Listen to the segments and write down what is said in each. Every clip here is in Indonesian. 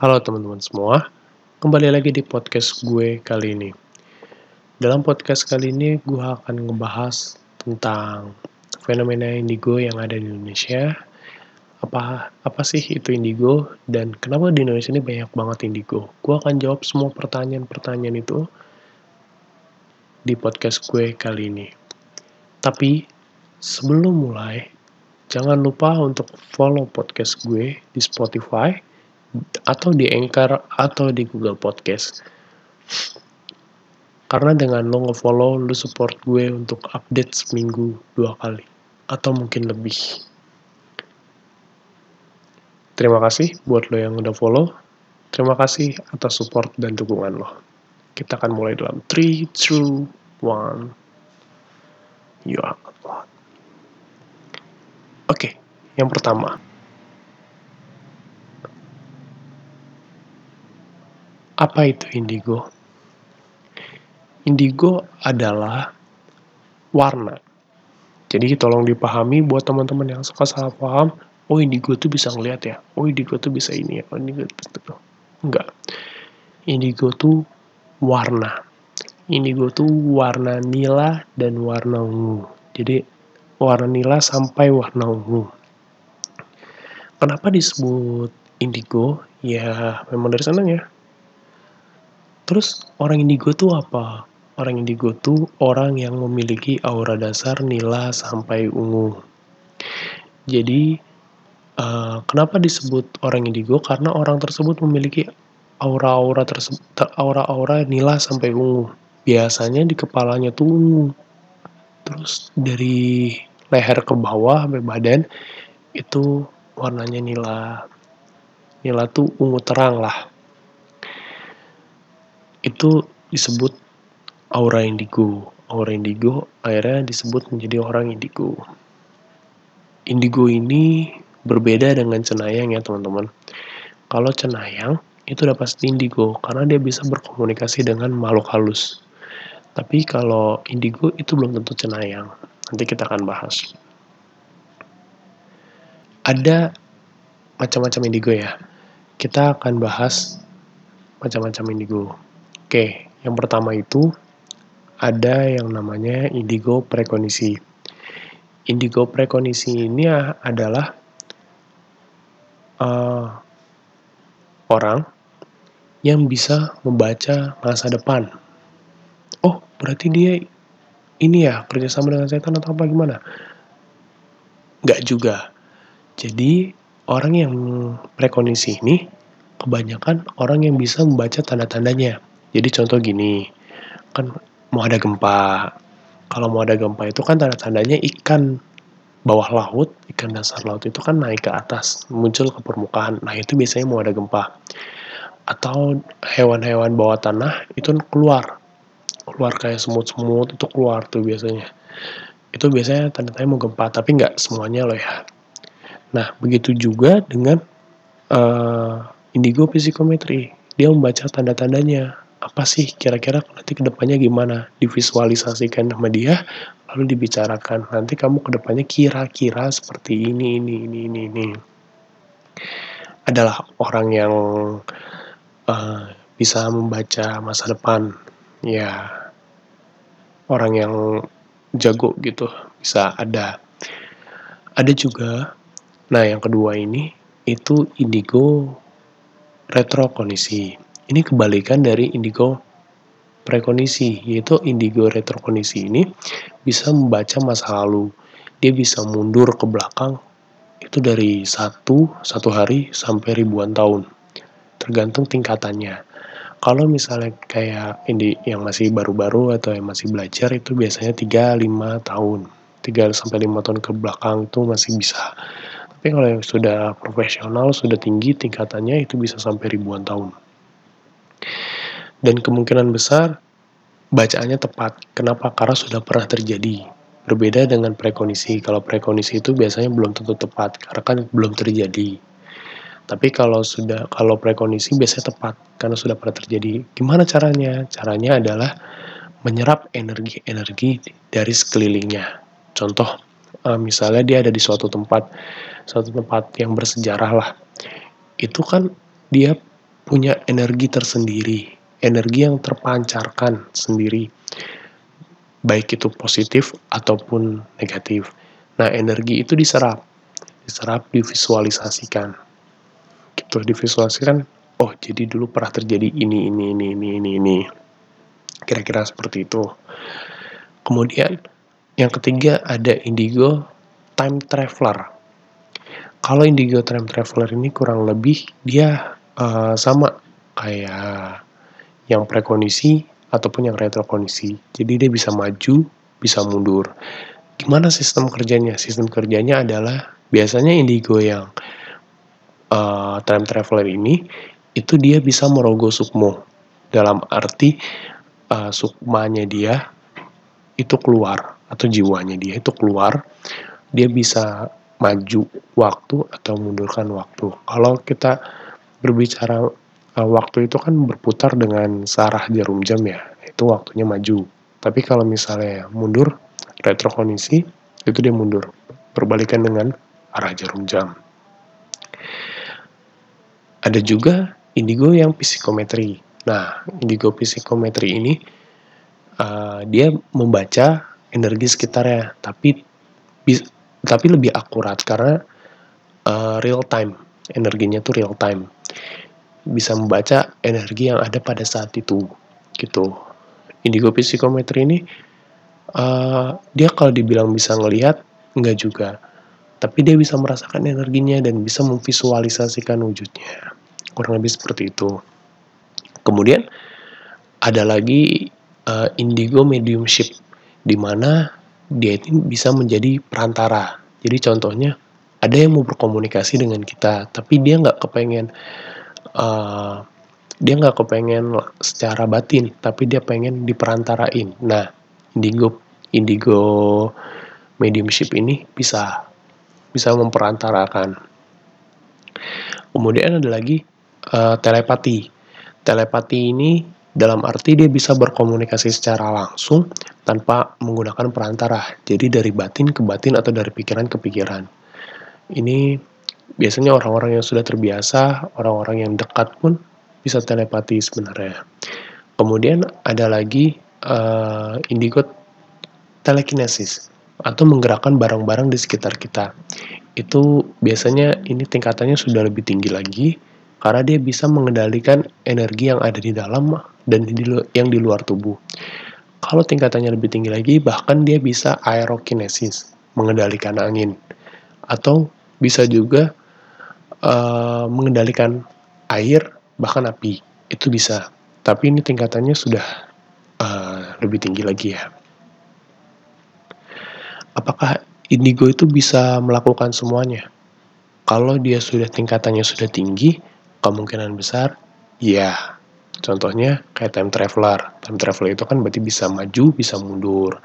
Halo teman-teman semua, kembali lagi di podcast gue kali ini. Dalam podcast kali ini gue akan ngebahas tentang fenomena indigo yang ada di Indonesia. Apa apa sih itu indigo dan kenapa di Indonesia ini banyak banget indigo? Gue akan jawab semua pertanyaan-pertanyaan itu di podcast gue kali ini. Tapi sebelum mulai, jangan lupa untuk follow podcast gue di Spotify atau di Anchor atau di Google Podcast. Karena dengan lo nge-follow, lo support gue untuk update seminggu dua kali. Atau mungkin lebih. Terima kasih buat lo yang udah follow. Terima kasih atas support dan dukungan lo. Kita akan mulai dalam 3, 2, 1. You are. Oke, yang pertama. Apa itu indigo? Indigo adalah warna. Jadi tolong dipahami buat teman-teman yang suka salah paham, oh indigo tuh bisa ngeliat ya, oh indigo tuh bisa ini ya, oh indigo tuh enggak. Indigo tuh warna. Indigo tuh warna nila dan warna ungu. Jadi warna nila sampai warna ungu. Kenapa disebut indigo? Ya memang dari sana ya. Terus orang indigo tuh apa? Orang indigo tuh orang yang memiliki aura dasar nila sampai ungu. Jadi uh, kenapa disebut orang indigo? Karena orang tersebut memiliki aura-aura tersebut aura-aura nila sampai ungu. Biasanya di kepalanya tuh ungu. Terus dari leher ke bawah sampai badan itu warnanya nila. Nila tuh ungu terang lah itu disebut aura indigo. Aura indigo akhirnya disebut menjadi orang indigo. Indigo ini berbeda dengan cenayang ya teman-teman. Kalau cenayang itu udah pasti indigo karena dia bisa berkomunikasi dengan makhluk halus. Tapi kalau indigo itu belum tentu cenayang. Nanti kita akan bahas. Ada macam-macam indigo ya. Kita akan bahas macam-macam indigo. Oke, yang pertama itu ada yang namanya indigo prekondisi. Indigo prekondisi ini adalah uh, orang yang bisa membaca masa depan. Oh, berarti dia ini ya kerjasama dengan setan atau apa gimana? Nggak juga. Jadi orang yang prekondisi ini kebanyakan orang yang bisa membaca tanda-tandanya. Jadi contoh gini, kan mau ada gempa. Kalau mau ada gempa itu kan tanda-tandanya ikan bawah laut, ikan dasar laut itu kan naik ke atas, muncul ke permukaan. Nah, itu biasanya mau ada gempa. Atau hewan-hewan bawah tanah itu keluar. Keluar kayak semut-semut itu keluar tuh biasanya. Itu biasanya tanda-tanda mau gempa, tapi nggak semuanya loh ya. Nah, begitu juga dengan uh, indigo psikometri. Dia membaca tanda-tandanya apa sih kira-kira nanti ke depannya gimana? Divisualisasikan sama dia lalu dibicarakan. Nanti kamu ke depannya kira-kira seperti ini ini ini ini ini. Adalah orang yang uh, bisa membaca masa depan. Ya. Orang yang jago gitu bisa ada. Ada juga. Nah yang kedua ini itu indigo retrokondisi ini kebalikan dari indigo prekondisi, yaitu indigo retrokondisi ini bisa membaca masa lalu. Dia bisa mundur ke belakang itu dari satu, satu hari sampai ribuan tahun. Tergantung tingkatannya. Kalau misalnya kayak ini yang masih baru-baru atau yang masih belajar itu biasanya 3-5 tahun. 3 sampai 5 tahun ke belakang itu masih bisa. Tapi kalau yang sudah profesional, sudah tinggi tingkatannya itu bisa sampai ribuan tahun dan kemungkinan besar bacaannya tepat. Kenapa? Karena sudah pernah terjadi. Berbeda dengan prekondisi. Kalau prekondisi itu biasanya belum tentu tepat karena kan belum terjadi. Tapi kalau sudah kalau prekondisi biasanya tepat karena sudah pernah terjadi. Gimana caranya? Caranya adalah menyerap energi-energi dari sekelilingnya. Contoh, eh, misalnya dia ada di suatu tempat, suatu tempat yang bersejarah lah. Itu kan dia punya energi tersendiri, energi yang terpancarkan sendiri, baik itu positif ataupun negatif. Nah, energi itu diserap, diserap, divisualisasikan. Gitu, divisualisasikan, oh jadi dulu pernah terjadi ini, ini, ini, ini, ini, ini. Kira-kira seperti itu. Kemudian, yang ketiga ada indigo time traveler. Kalau indigo time traveler ini kurang lebih dia uh, sama kayak yang prekondisi ataupun yang retrokondisi. Jadi dia bisa maju, bisa mundur. Gimana sistem kerjanya? Sistem kerjanya adalah biasanya indigo yang uh, time traveler ini itu dia bisa merogoh sukmo dalam arti uh, sukmanya dia itu keluar atau jiwanya dia itu keluar dia bisa maju waktu atau mundurkan waktu kalau kita berbicara waktu itu kan berputar dengan searah jarum jam ya, itu waktunya maju. Tapi kalau misalnya mundur, retrokondisi, itu dia mundur, berbalikan dengan arah jarum jam. Ada juga indigo yang psikometri. Nah, indigo psikometri ini uh, dia membaca energi sekitarnya, tapi tapi lebih akurat karena uh, real time, energinya tuh real time bisa membaca energi yang ada pada saat itu gitu. Indigo psikometri ini uh, dia kalau dibilang bisa ngelihat enggak juga. Tapi dia bisa merasakan energinya dan bisa memvisualisasikan wujudnya. Kurang lebih seperti itu. Kemudian ada lagi uh, indigo mediumship di mana dia ini bisa menjadi perantara. Jadi contohnya ada yang mau berkomunikasi dengan kita tapi dia nggak kepengen uh, dia nggak kepengen secara batin tapi dia pengen diperantarain. Nah indigo indigo mediumship ini bisa bisa memperantarakan. Kemudian ada lagi uh, telepati. Telepati ini dalam arti dia bisa berkomunikasi secara langsung tanpa menggunakan perantara jadi dari batin ke batin atau dari pikiran ke pikiran. Ini biasanya orang-orang yang sudah terbiasa, orang-orang yang dekat pun bisa telepati sebenarnya. Kemudian ada lagi uh, indigo telekinesis atau menggerakkan barang-barang di sekitar kita. Itu biasanya ini tingkatannya sudah lebih tinggi lagi karena dia bisa mengendalikan energi yang ada di dalam dan di, yang di luar tubuh. Kalau tingkatannya lebih tinggi lagi, bahkan dia bisa aerokinesis, mengendalikan angin. Atau bisa juga uh, mengendalikan air bahkan api itu bisa. Tapi ini tingkatannya sudah uh, lebih tinggi lagi ya. Apakah indigo itu bisa melakukan semuanya? Kalau dia sudah tingkatannya sudah tinggi kemungkinan besar ya. Contohnya kayak time traveler. Time traveler itu kan berarti bisa maju bisa mundur.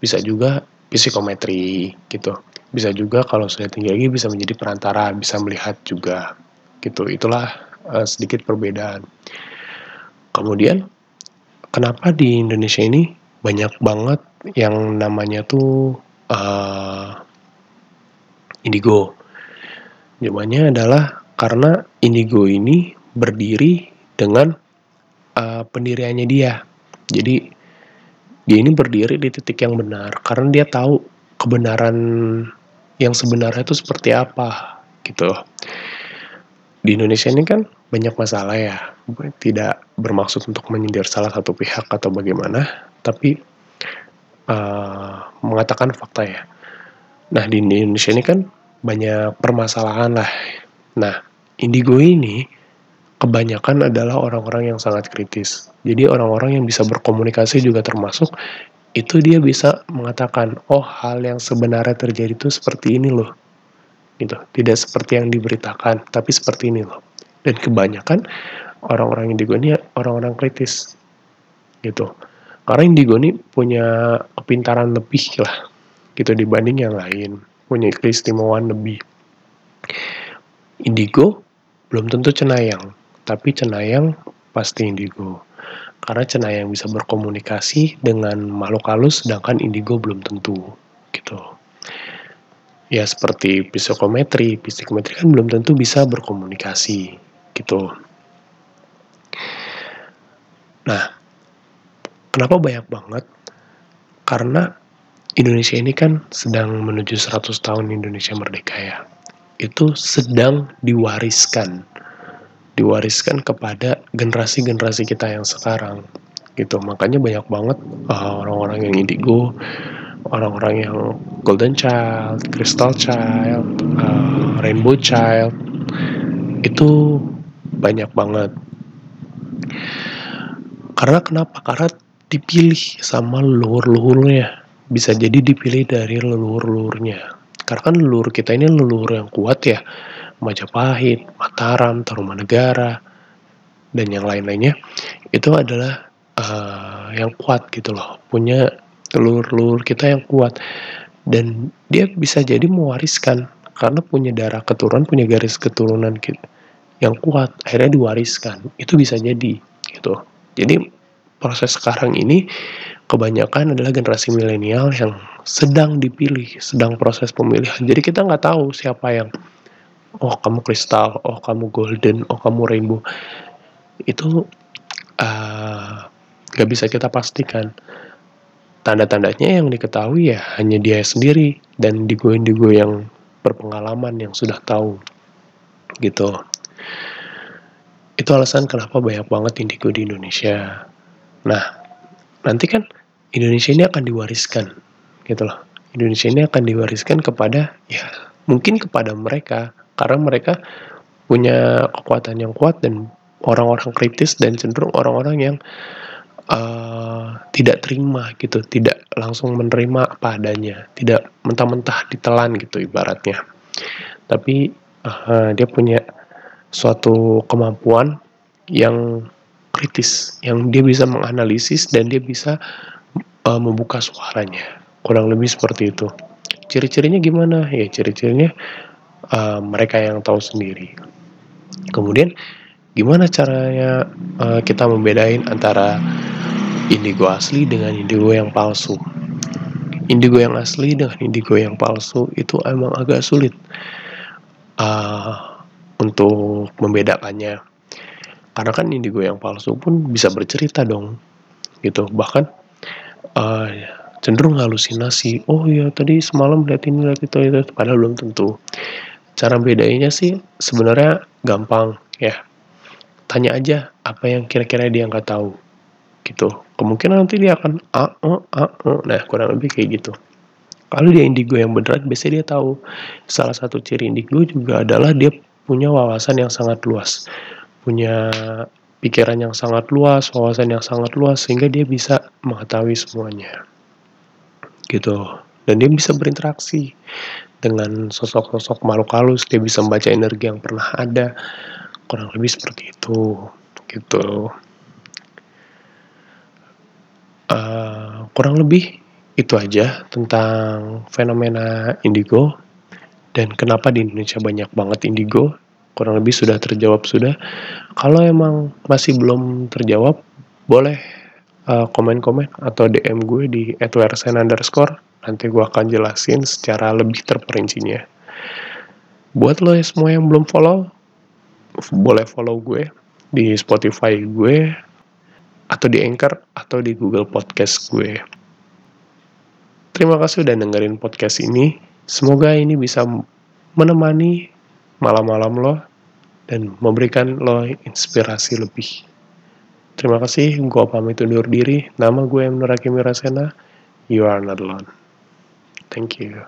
Bisa juga psikometri gitu bisa juga kalau sudah tinggi lagi bisa menjadi perantara, bisa melihat juga. Gitu. Itulah uh, sedikit perbedaan. Kemudian kenapa di Indonesia ini banyak banget yang namanya tuh uh, indigo? Jawabannya adalah karena indigo ini berdiri dengan uh, pendiriannya dia. Jadi dia ini berdiri di titik yang benar karena dia tahu kebenaran yang sebenarnya itu seperti apa gitu. Di Indonesia ini kan banyak masalah ya, tidak bermaksud untuk menyindir salah satu pihak atau bagaimana, tapi uh, mengatakan fakta ya. Nah di Indonesia ini kan banyak permasalahan lah. Nah indigo ini kebanyakan adalah orang-orang yang sangat kritis. Jadi orang-orang yang bisa berkomunikasi juga termasuk itu dia bisa mengatakan, oh hal yang sebenarnya terjadi itu seperti ini loh. Gitu. Tidak seperti yang diberitakan, tapi seperti ini loh. Dan kebanyakan orang-orang indigo ini orang-orang kritis. Gitu. Karena indigo ini punya kepintaran lebih lah gitu dibanding yang lain. Punya keistimewaan lebih. Indigo belum tentu cenayang, tapi cenayang pasti indigo karena cenayang bisa berkomunikasi dengan makhluk halus sedangkan indigo belum tentu gitu ya seperti psikometri psikometri kan belum tentu bisa berkomunikasi gitu Nah, kenapa banyak banget? Karena Indonesia ini kan sedang menuju 100 tahun Indonesia merdeka ya. Itu sedang diwariskan. Diwariskan kepada generasi-generasi kita yang sekarang gitu. Makanya banyak banget uh, orang-orang uh, yang indigo, orang-orang yang golden child, crystal child, uh, rainbow child itu banyak banget karena kenapa? Karena dipilih sama leluhur-leluhurnya. Bisa jadi dipilih dari leluhur-leluhurnya. Karena kan leluhur kita ini leluhur yang kuat ya. Majapahit, Mataram, Tarumanegara, dan yang lain-lainnya. Itu adalah uh, yang kuat gitu loh. Punya leluhur-leluhur kita yang kuat. Dan dia bisa jadi mewariskan. Karena punya darah keturunan, punya garis keturunan yang kuat. Akhirnya diwariskan. Itu bisa jadi gitu jadi proses sekarang ini kebanyakan adalah generasi milenial yang sedang dipilih, sedang proses pemilihan. Jadi kita nggak tahu siapa yang, oh kamu kristal, oh kamu golden, oh kamu rainbow. Itu uh, nggak bisa kita pastikan. Tanda-tandanya yang diketahui ya hanya dia sendiri dan digo-digo yang berpengalaman yang sudah tahu gitu. Itu alasan kenapa banyak banget indigo di Indonesia. Nah, nanti kan Indonesia ini akan diwariskan, gitu loh. Indonesia ini akan diwariskan kepada, ya mungkin kepada mereka, karena mereka punya kekuatan yang kuat dan orang-orang kritis dan cenderung orang-orang yang uh, tidak terima gitu, tidak langsung menerima apa adanya, tidak mentah-mentah ditelan gitu ibaratnya. Tapi uh, dia punya suatu kemampuan yang kritis, yang dia bisa menganalisis dan dia bisa uh, membuka suaranya. Kurang lebih seperti itu. Ciri-cirinya gimana? Ya ciri-cirinya uh, mereka yang tahu sendiri. Kemudian gimana caranya uh, kita membedain antara indigo asli dengan indigo yang palsu? Indigo yang asli dengan indigo yang palsu itu emang agak sulit. Uh, untuk membedakannya karena kan indigo yang palsu pun bisa bercerita dong gitu bahkan uh, cenderung halusinasi oh ya tadi semalam lihat ini lihat itu itu padahal belum tentu cara bedainya sih sebenarnya gampang ya tanya aja apa yang kira-kira dia nggak tahu gitu kemungkinan nanti dia akan a a a, a. nah kurang lebih kayak gitu kalau dia indigo yang beneran biasanya dia tahu salah satu ciri indigo juga adalah dia punya wawasan yang sangat luas, punya pikiran yang sangat luas, wawasan yang sangat luas sehingga dia bisa mengetahui semuanya. Gitu. Dan dia bisa berinteraksi dengan sosok-sosok makhluk halus, dia bisa membaca energi yang pernah ada. Kurang lebih seperti itu. Gitu. Uh, kurang lebih itu aja tentang fenomena indigo dan kenapa di Indonesia banyak banget indigo kurang lebih sudah terjawab sudah kalau emang masih belum terjawab boleh uh, komen-komen atau DM gue di @wersen underscore nanti gue akan jelasin secara lebih terperincinya buat lo ya semua yang belum follow boleh follow gue di Spotify gue atau di Anchor atau di Google Podcast gue terima kasih udah dengerin podcast ini Semoga ini bisa menemani malam-malam lo dan memberikan lo inspirasi lebih. Terima kasih, gue pamit undur diri. Nama gue Nur Hakim Mirasena. You are not alone. Thank you.